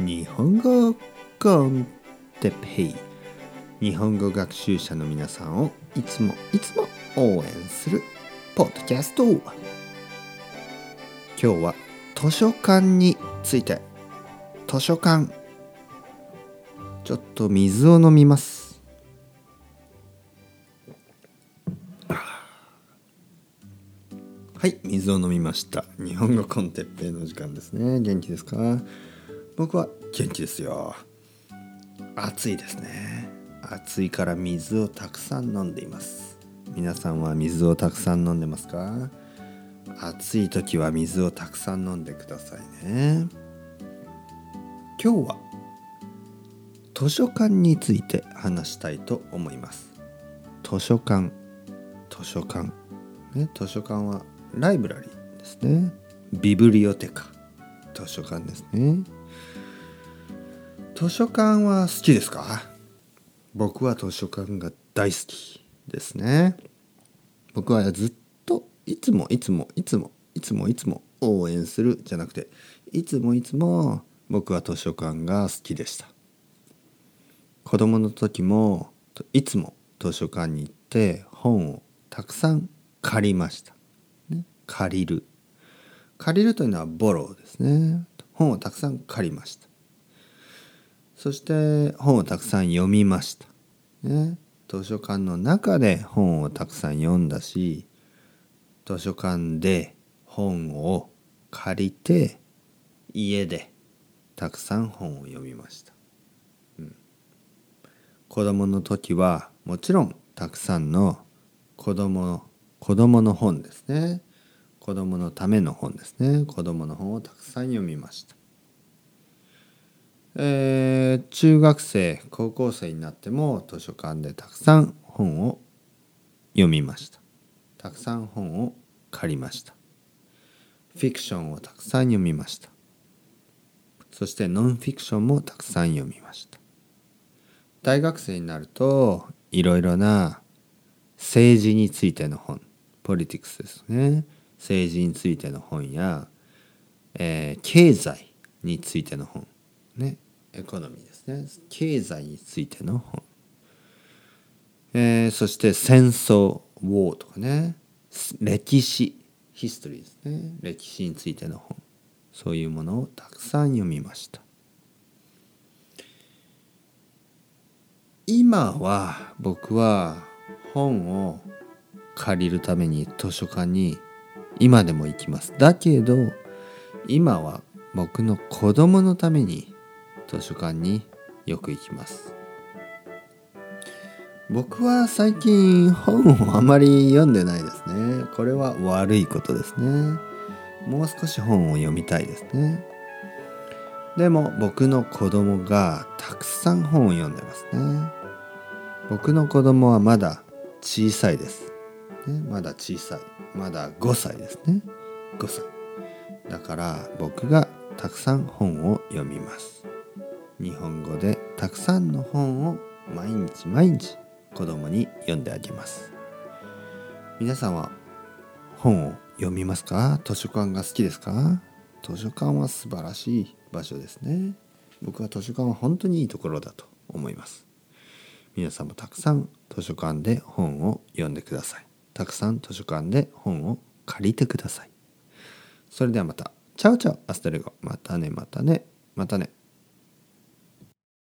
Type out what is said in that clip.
日本語コンテペイ日本語学習者の皆さんをいつもいつも応援するポッドキャスト今日は図書館について図書館ちょっと水を飲みます。はい水を飲みました。日本語コンテッペイの時間ですね。元気ですか？僕は元気ですよ。暑いですね。暑いから水をたくさん飲んでいます。皆さんは水をたくさん飲んでますか？暑い時は水をたくさん飲んでくださいね。今日は図書館について話したいと思います。図書館図書館。ね図書館はライブラリーですね。ビブリオテカ図書館ですね。図書館は好きですか？僕は図書館が大好きですね。僕はずっといつもいつもいつもいつもいつも応援するじゃなくていつもいつも僕は図書館が好きでした。子供の時もいつも図書館に行って本をたくさん借りました、ね、借りる。借りるというのはボローですね。本をたくさん借りました。そして本をたくさん読みました、ね、図書館の中で本をたくさん読んだし図書館で本を借りて家でたくさん本を読みました、うん、子供の時はもちろんたくさんの子供の子供の本ですね。子供のための本ですね。子供の本をたくさん読みました。えー、中学生高校生になっても図書館でたくさん本を読みました。たくさん本を借りました。フィクションをたくさん読みました。そしてノンフィクションもたくさん読みました。大学生になるといろいろな政治についての本ポリティクスですね。政治についての本や、えー、経済についての本ね。エコノミーですね。経済についての本、えー、そして戦争ウォーとかね。歴史ヒストリーですね。歴史についての本。そういうものをたくさん読みました。今は僕は本を借りるために図書館に今でも行きます。だけど今は僕の子供のために図書館によく行きます。僕は最近本をあまり読んでないですね。これは悪いことですね。もう少し本を読みたいですね。でも僕の子供がたくさん本を読んでますね。僕の子供はまだ小さいです、ね、まだ小さい。まだ5歳ですね。5歳。だから僕がたくさん本を読みます。日本語でたくさんの本を毎日毎日子供に読んであげます。皆さんは本を読みますか？図書館が好きですか？図書館は素晴らしい場所ですね。僕は図書館は本当にいいところだと思います。皆さんもたくさん図書館で本を読んでください。たくさん図書館で本を借りてください。それではまた。 Ciao ciao。Hasta luego。またねまたね。またね。